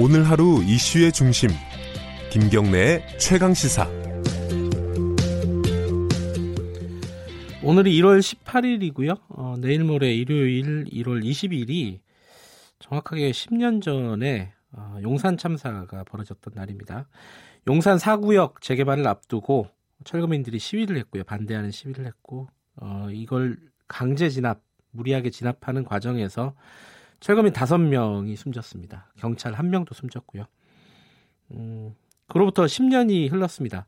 오늘 하루 이슈의 중심 김경래의 최강 시사 오늘이 1월 18일이고요. 어, 내일 모레 일요일 1월 20일이 정확하게 10년 전에 어, 용산 참사가 벌어졌던 날입니다. 용산 4구역 재개발을 앞두고 철거민들이 시위를 했고요. 반대하는 시위를 했고 어, 이걸 강제 진압, 무리하게 진압하는 과정에서 철거민 5명이 숨졌습니다. 경찰 1명도 숨졌고요. 음, 그로부터 10년이 흘렀습니다.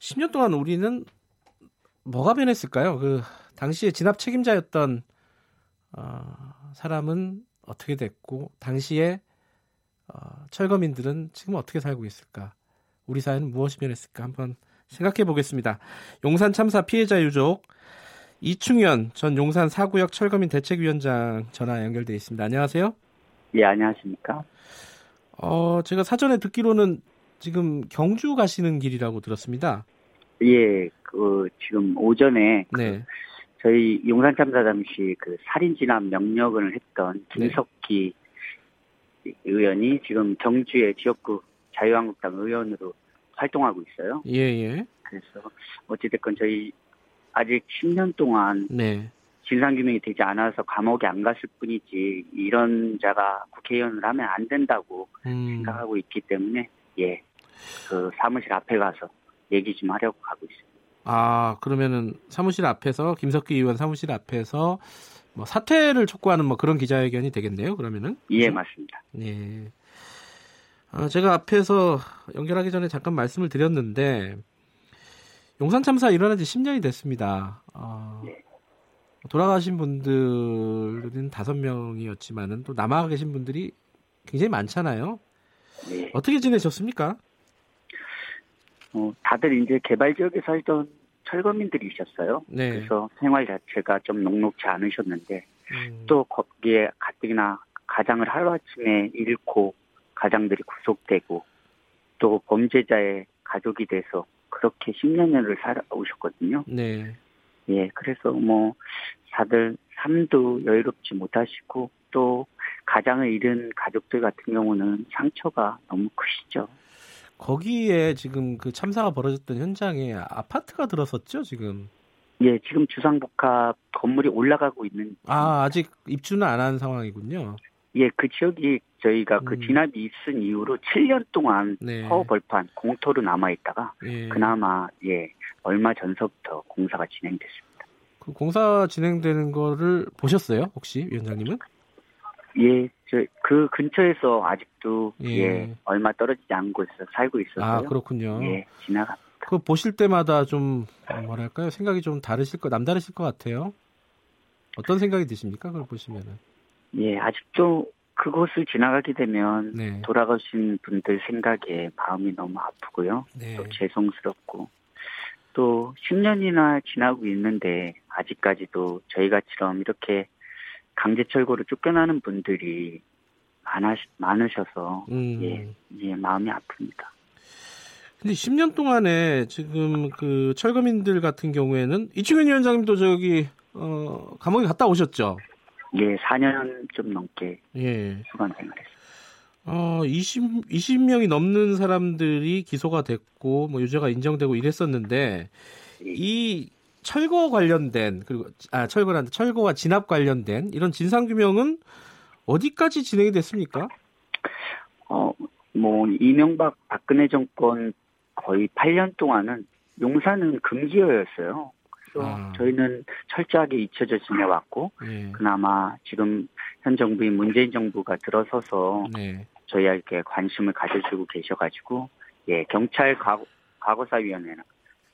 10년 동안 우리는 뭐가 변했을까요? 그 당시에 진압 책임자였던 어, 사람은 어떻게 됐고 당시에 어, 철거민들은 지금 어떻게 살고 있을까? 우리 사회는 무엇이 변했을까? 한번 생각해 보겠습니다. 용산 참사 피해자 유족 이충현 전 용산 사구역 철거민 대책위원장 전화 연결돼 있습니다. 안녕하세요. 예, 안녕하십니까? 어, 제가 사전에 듣기로는 지금 경주 가시는 길이라고 들었습니다. 예, 그 지금 오전에 그 네. 저희 용산 참사 당시 그 살인 진압 명령을 했던 김석기 의원이 지금 경주의 지역구 자유한국당 의원으로 활동하고 있어요. 예, 예. 그래서 어찌됐건 저희 아직 10년 동안 네. 진상규명이 되지 않아서 감옥에 안 갔을 뿐이지 이런 자가 국회의원을 하면 안 된다고 음, 생각하고 있기 때문에 예, 그 사무실 앞에 가서 얘기 좀 하려고 가고 있습니다. 아, 그러면은 사무실 앞에서 김석기 의원 사무실 앞에서 뭐 사퇴를 촉구하는 뭐 그런 기자회견이 되겠네요. 그러면은. 예, 그죠? 맞습니다. 예. 아, 제가 앞에서 연결하기 전에 잠깐 말씀을 드렸는데 용산 참사 일어난 지 10년이 됐습니다. 어, 네. 돌아가신 분들은 다섯 명이었지만은 또 남아 계신 분들이 굉장히 많잖아요. 네. 어떻게 지내셨습니까? 어, 다들 이제 개발 지역에 살던 철거민들이셨어요. 네. 그래서 생활 자체가 좀 녹록지 않으셨는데 음, 또 거기에 가뜩이나 가장을 하루아침에 잃고 가장들이 구속되고 또 범죄자의 가족이 돼서 그렇게 10년을 살아오셨거든요. 네. 예, 그래서 뭐 다들 삶도 여유롭지 못하시고 또 가장을 잃은 가족들 같은 경우는 상처가 너무 크시죠. 거기에 지금 그 참사가 벌어졌던 현장에 아파트가 들어섰죠, 지금. 예, 지금 주상복합 건물이 올라가고 있는 아, 아직 입주는 안 한 상황이군요. 예, 그 지역이 저희가 그 음. 진압이 있은 이후로 7년 동안 네. 허허 벌판 공터로 남아 있다가 예. 그나마 예 얼마 전서부터 공사가 진행됐습니다. 그 공사 진행되는 거를 보셨어요, 혹시 위원장님은? 예, 저 그 근처에서 아직도 예. 예. 얼마 떨어지지 않은 곳에서 살고 있어서요. 아, 그렇군요. 예, 지나갑니다. 그 보실 때마다 좀 뭐랄까요? 생각이 좀 다르실 거 남다르실 것 같아요. 어떤 생각이 드십니까? 그걸 보시면은. 예, 아직도 그곳을 지나가게 되면 네. 돌아가신 분들 생각에 마음이 너무 아프고요. 네. 또 죄송스럽고 또 10년이나 지나고 있는데 아직까지도 저희가처럼 이렇게 강제 철거로 쫓겨나는 분들이 많아 많으셔서 음. 예, 예 마음이 아픕니다. 근데 10년 동안에 지금 그 철거민들 같은 경우에는 이충현 위원장님도 저기 어 감옥에 갔다 오셨죠? 예, 4년 좀 넘게 예. 수감 생활했습니다. 어, 20, 20명이 넘는 사람들이 기소가 됐고, 뭐, 유죄가 인정되고 이랬었는데, 이 철거 관련된, 그리고, 아, 철거란다, 철거와 진압 관련된 이런 진상 규명은 어디까지 진행이 됐습니까? 어, 뭐 이명박 박근혜 정권 거의 8년 동안은 용산은 금지어였어요. 그래서 아. 저희는 철저하게 잊혀져 지내왔고 예. 그나마 지금 현 정부인 문재인 정부가 들어서서 네. 저희에게 관심을 가져주고 계셔가지고 예 경찰 과거, 과거사위원회나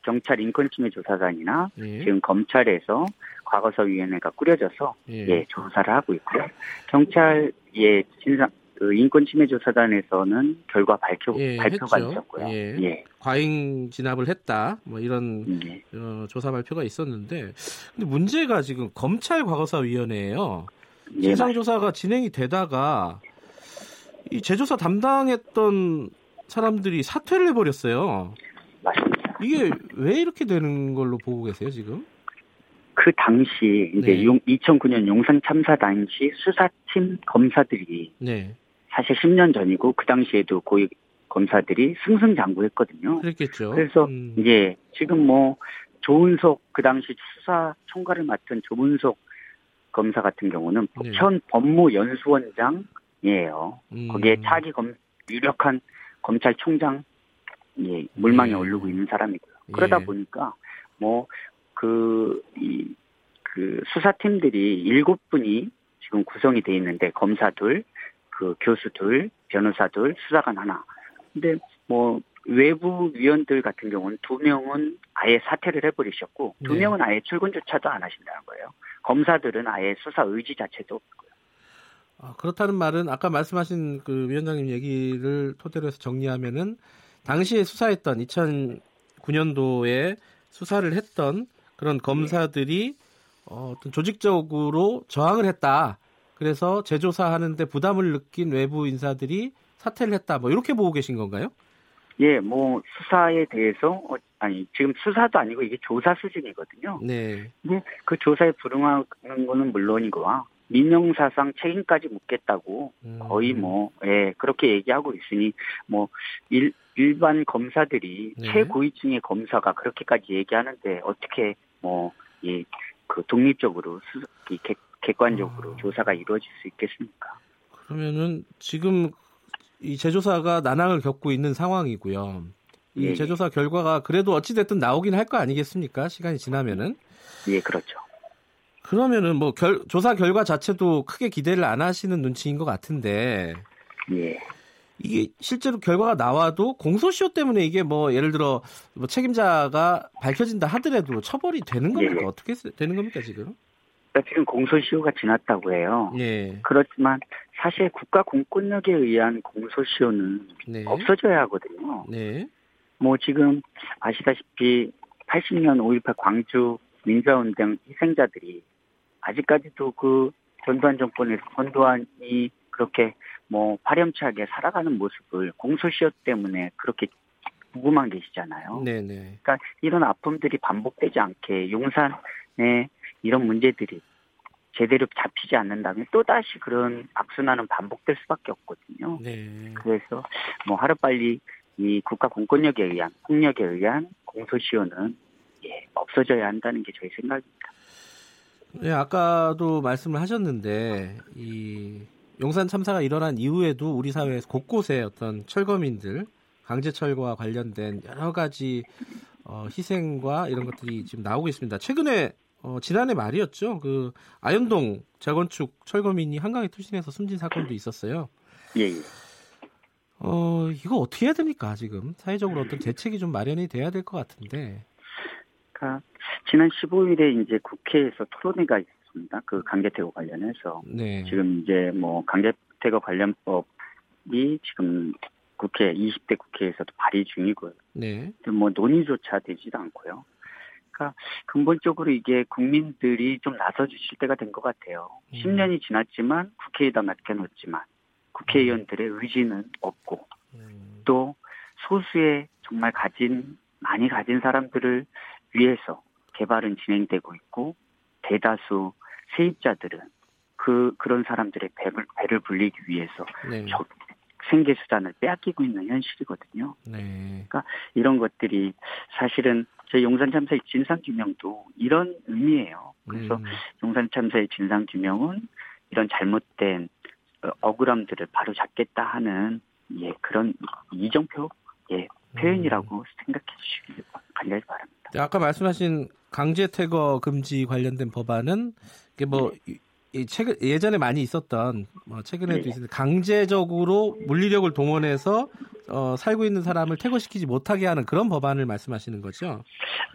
경찰 인권침해 조사단이나 예. 지금 검찰에서 과거사위원회가 꾸려져서 예. 예, 조사를 하고 있고요. 경찰 예 진상 그 인권침해조사단에서는 결과 발표 예, 발표가 했죠. 있었고요. 예. 예, 과잉 진압을 했다. 뭐 이런 예. 어, 조사 발표가 있었는데, 근데 문제가 지금 검찰 과거사위원회예요. 예, 진상조사가 진행이 되다가 이 제조사 담당했던 사람들이 사퇴를 해버렸어요. 맞습니다. 이게 왜 이렇게 되는 걸로 보고 계세요 지금? 그 당시 이제 네. 용, 2009년 용산 참사 당시 수사팀 검사들이 네. 사실 10년 전이고 그 당시에도 고위 검사들이 승승장구했거든요. 그랬겠죠. 그래서 음. 예 지금 뭐 조은석 그 당시 수사 총괄을 맡은 조은석 검사 같은 경우는 네. 현 법무연수원장이에요. 음. 거기에 차기 검 유력한 검찰총장 예 물망에 예. 오르고 있는 사람이고요. 그러다 예. 보니까 뭐그이그 수사팀들이 일곱 분이 지금 구성이 돼 있는데 검사 둘, 그 교수 둘, 변호사 둘, 수사관 하나. 근데 뭐 외부 위원들 같은 경우는 두 명은 아예 사퇴를 해버리셨고 두 네. 명은 아예 출근조차도 안 하신다는 거예요. 검사들은 아예 수사 의지 자체도 없고요. 아, 그렇다는 말은 아까 말씀하신 그 위원장님 얘기를 토대로 해서 정리하면은 당시에 수사했던 2009년도에 수사를 했던 그런 검사들이 어, 어떤 조직적으로 저항을 했다. 그래서 재조사하는데 부담을 느낀 외부 인사들이 사퇴를 했다. 뭐 이렇게 보고 계신 건가요? 예, 뭐 수사에 대해서 어, 아니 지금 수사도 아니고 이게 조사 수준이거든요. 네. 근데 그 조사에 불응하는 거는 물론이고요. 민영사상 책임까지 묻겠다고 음. 거의 뭐, 예, 그렇게 얘기하고 있으니, 뭐, 일, 일반 검사들이 네. 최고위층의 검사가 그렇게까지 얘기하는데 어떻게 뭐, 이, 그 독립적으로, 수, 이 객, 객관적으로 아. 조사가 이루어질 수 있겠습니까? 그러면은 지금 이 재조사가 난항을 겪고 있는 상황이고요. 이 예, 예. 재조사 결과가 그래도 어찌 됐든 나오긴 할 거 아니겠습니까? 시간이 지나면은. 예, 그렇죠. 그러면은 뭐 결, 조사 결과 자체도 크게 기대를 안 하시는 눈치인 것 같은데 예. 이게 실제로 결과가 나와도 공소시효 때문에 이게 뭐 예를 들어 뭐 책임자가 밝혀진다 하더라도 처벌이 되는 겁니까? 예. 어떻게 쓰- 되는 겁니까 지금? 그러니까 지금 공소시효가 지났다고 해요. 예. 그렇지만 사실 국가 공권력에 의한 공소시효는 네. 없어져야 하거든요. 네. 뭐 지금 아시다시피 80년 5.18 광주 민주화운동 희생자들이 아직까지도 그 전두환 정권에서 전두환이 그렇게 뭐 파렴치하게 살아가는 모습을 공소시효 때문에 그렇게 궁금한 계시잖아요. 네, 네. 그러니까 이런 아픔들이 반복되지 않게 용산에 이런 문제들이 제대로 잡히지 않는다면 또다시 그런 악순환은 반복될 수밖에 없거든요. 네. 그래서 뭐 하루빨리 이 국가 공권력에 의한 폭력에 의한 공소시효는 예, 없어져야 한다는 게 저희 생각입니다. 네, 아까도 말씀을 하셨는데 이 용산 참사가 일어난 이후에도 우리 사회에서 곳곳에 어떤 철거민들 강제 철거와 관련된 여러 가지 어, 희생과 이런 것들이 지금 나오고 있습니다. 최근에 어, 지난해 말이었죠. 그 아현동 재건축 철거민이 한강에 투신해서 숨진 사건도 있었어요. 예, 예. 어, 이거 어떻게 해야 됩니까, 지금? 사회적으로 어떤 대책이 좀 마련이 돼야 될 것 같은데. 그러니까 지난 15일에 이제 국회에서 토론회가 있었습니다. 그 강제퇴거 관련해서 네. 지금 이제 뭐 강제퇴거 관련법이 지금 국회 20대 국회에서도 발의 중이고요. 네. 뭐 논의조차 되지도 않고요. 그러니까 근본적으로 이게 국민들이 좀 나서 주실 때가 된 것 같아요. 음. 10년이 지났지만 국회에다 맡겨놓지만 국회의원들의 의지는 없고 음, 또 소수의 정말 가진 많이 가진 사람들을 위해서 개발은 진행되고 있고 대다수 세입자들은 그 그런 사람들의 배를, 배를 불리기 위해서 네. 저- 생계 수단을 빼앗기고 있는 현실이거든요. 네. 이런 것들이 사실은 저희 용산 참사의 진상 규명도 이런 의미예요. 그래서 음, 용산 참사의 진상 규명은 이런 잘못된 어, 억울함들을 바로 잡겠다 하는 예 그런 이정표 예 표현이라고 생각해 주시기 간절히 바랍니다. 네, 아까 말씀하신 강제 퇴거 금지 관련된 법안은 이게 뭐 이- 이 최근 예전에 많이 있었던 뭐 최근에도 네. 있었는데 강제적으로 물리력을 동원해서 어, 살고 있는 사람을 퇴거시키지 못하게 하는 그런 법안을 말씀하시는 거죠?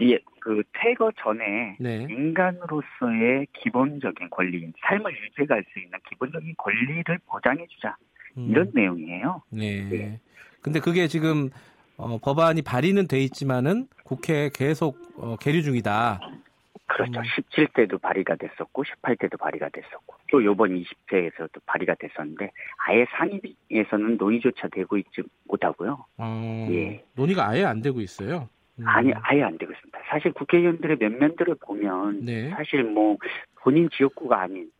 예, 그 퇴거 전에 네. 인간으로서의 기본적인 권리인 삶을 유지할 수 있는 기본적인 권리를 보장해 주자 음, 이런 내용이에요. 네. 네. 근데 그게 지금 어, 법안이 발의는 돼 있지만은 국회에 계속 어, 계류 중이다. 그렇죠. 음. 17대도 발의가 됐었고 18대도 발의가 됐었고 또 요번 20대에서도 발의가 됐었는데 아예 상임위에서는 논의조차 되고 있지 못하고요. 어, 예. 논의가 아예 안 되고 있어요. 음, 아니 아예 안 되고 있습니다. 사실 국회의원들의 면면들을 보면 네. 사실 뭐 본인 지역구가 아닌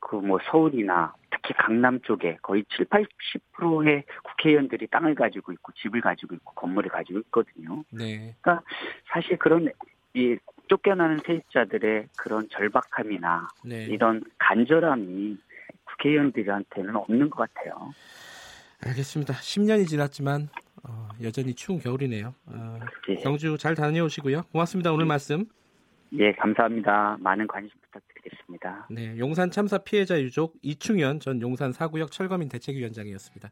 그 뭐 서울이나 특히 강남 쪽에 거의 7, 80%의 국회의원들이 땅을 가지고 있고 집을 가지고 있고 건물을 가지고 있거든요. 네. 그러니까 사실 그런 이 쫓겨나는 세입자들의 그런 절박함이나 네. 이런 간절함이 국회의원들한테는 없는 것 같아요. 알겠습니다. 10년이 지났지만 어, 여전히 추운 겨울이네요. 어, 예. 경주 잘 다녀오시고요. 고맙습니다. 오늘 말씀. 예, 감사합니다. 많은 관심 부탁드리겠습니다. 네, 용산 참사 피해자 유족 이충현 전 용산 사구역 철거민 대책위원장이었습니다.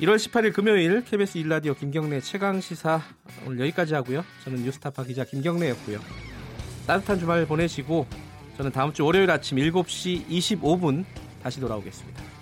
1월 18일 금요일 KBS 1라디오 김경래 최강 시사 오늘 여기까지 하고요. 저는 뉴스타파 기자 김경래였고요. 따뜻한 주말 보내시고 저는 다음 주 월요일 아침 7시 25분 다시 돌아오겠습니다.